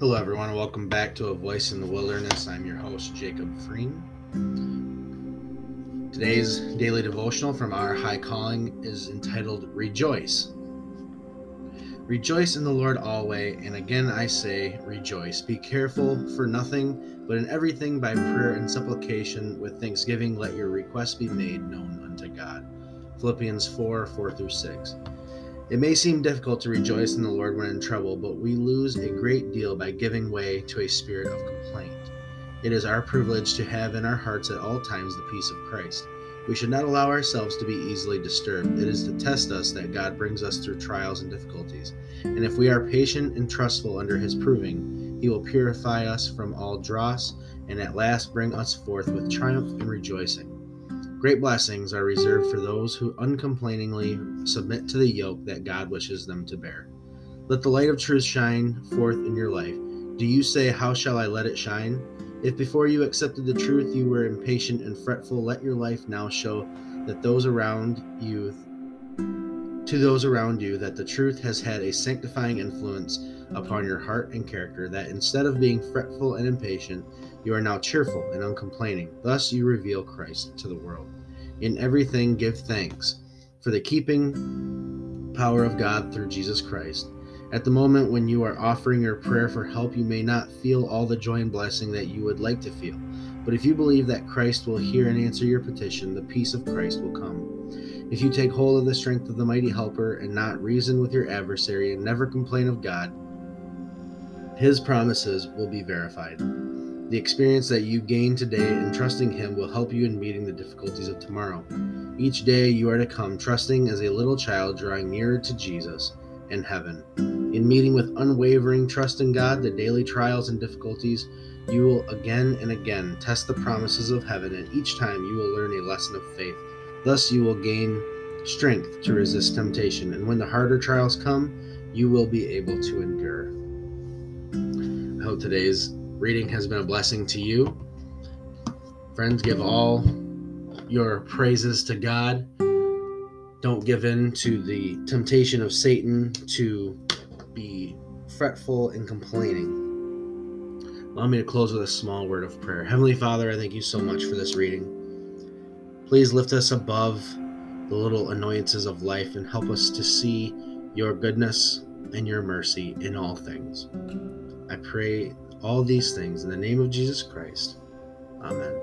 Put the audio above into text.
Hello, everyone, welcome back to A Voice in the Wilderness. I'm your host, Jacob Freen. Today's daily devotional from our high calling is entitled Rejoice. Rejoice in the Lord always, and again I say, rejoice. Be careful for nothing, but in everything by prayer and supplication with thanksgiving let your requests be made known unto God. Philippians 4 4 through 6. It may seem difficult to rejoice in the Lord when in trouble, but we lose a great deal by giving way to a spirit of complaint. It is our privilege to have in our hearts at all times the peace of Christ. We should not allow ourselves to be easily disturbed. It is to test us that God brings us through trials and difficulties. And if we are patient and trustful under his proving, he will purify us from all dross and at last bring us forth with triumph and rejoicing. Great blessings are reserved for those who uncomplainingly submit to the yoke that God wishes them to bear. Let the light of truth shine forth in your life. Do you say, How shall I let it shine? If before you accepted the truth you were impatient and fretful, let your life now show that those around you to those around you that the truth has had a sanctifying influence upon your heart and character, that instead of being fretful and impatient, you are now cheerful and uncomplaining. Thus you reveal Christ to the world. In everything give thanks for the keeping power of God through Jesus Christ. At the moment when you are offering your prayer for help, you may not feel all the joy and blessing that you would like to feel. But if you believe that Christ will hear and answer your petition, the peace of Christ will come. If you take hold of the strength of the mighty helper and not reason with your adversary and never complain of God, his promises will be verified. The experience that you gain today in trusting him will help you in meeting the difficulties of tomorrow. Each day you are to come trusting as a little child drawing nearer to Jesus and heaven. In meeting with unwavering trust in God, the daily trials and difficulties, you will again and again test the promises of heaven, and each time you will learn a lesson of faith Thus, you will gain strength to resist temptation, and when the harder trials come, you will be able to endure. I hope today's reading has been a blessing to you. Friends, give all your praises to God. Don't give in to the temptation of Satan to be fretful and complaining. Allow me to close with a small word of prayer. Heavenly Father, I thank you so much for this reading. Please lift us above the little annoyances of life and help us to see your goodness and your mercy in all things. I pray all these things in the name of Jesus Christ. Amen.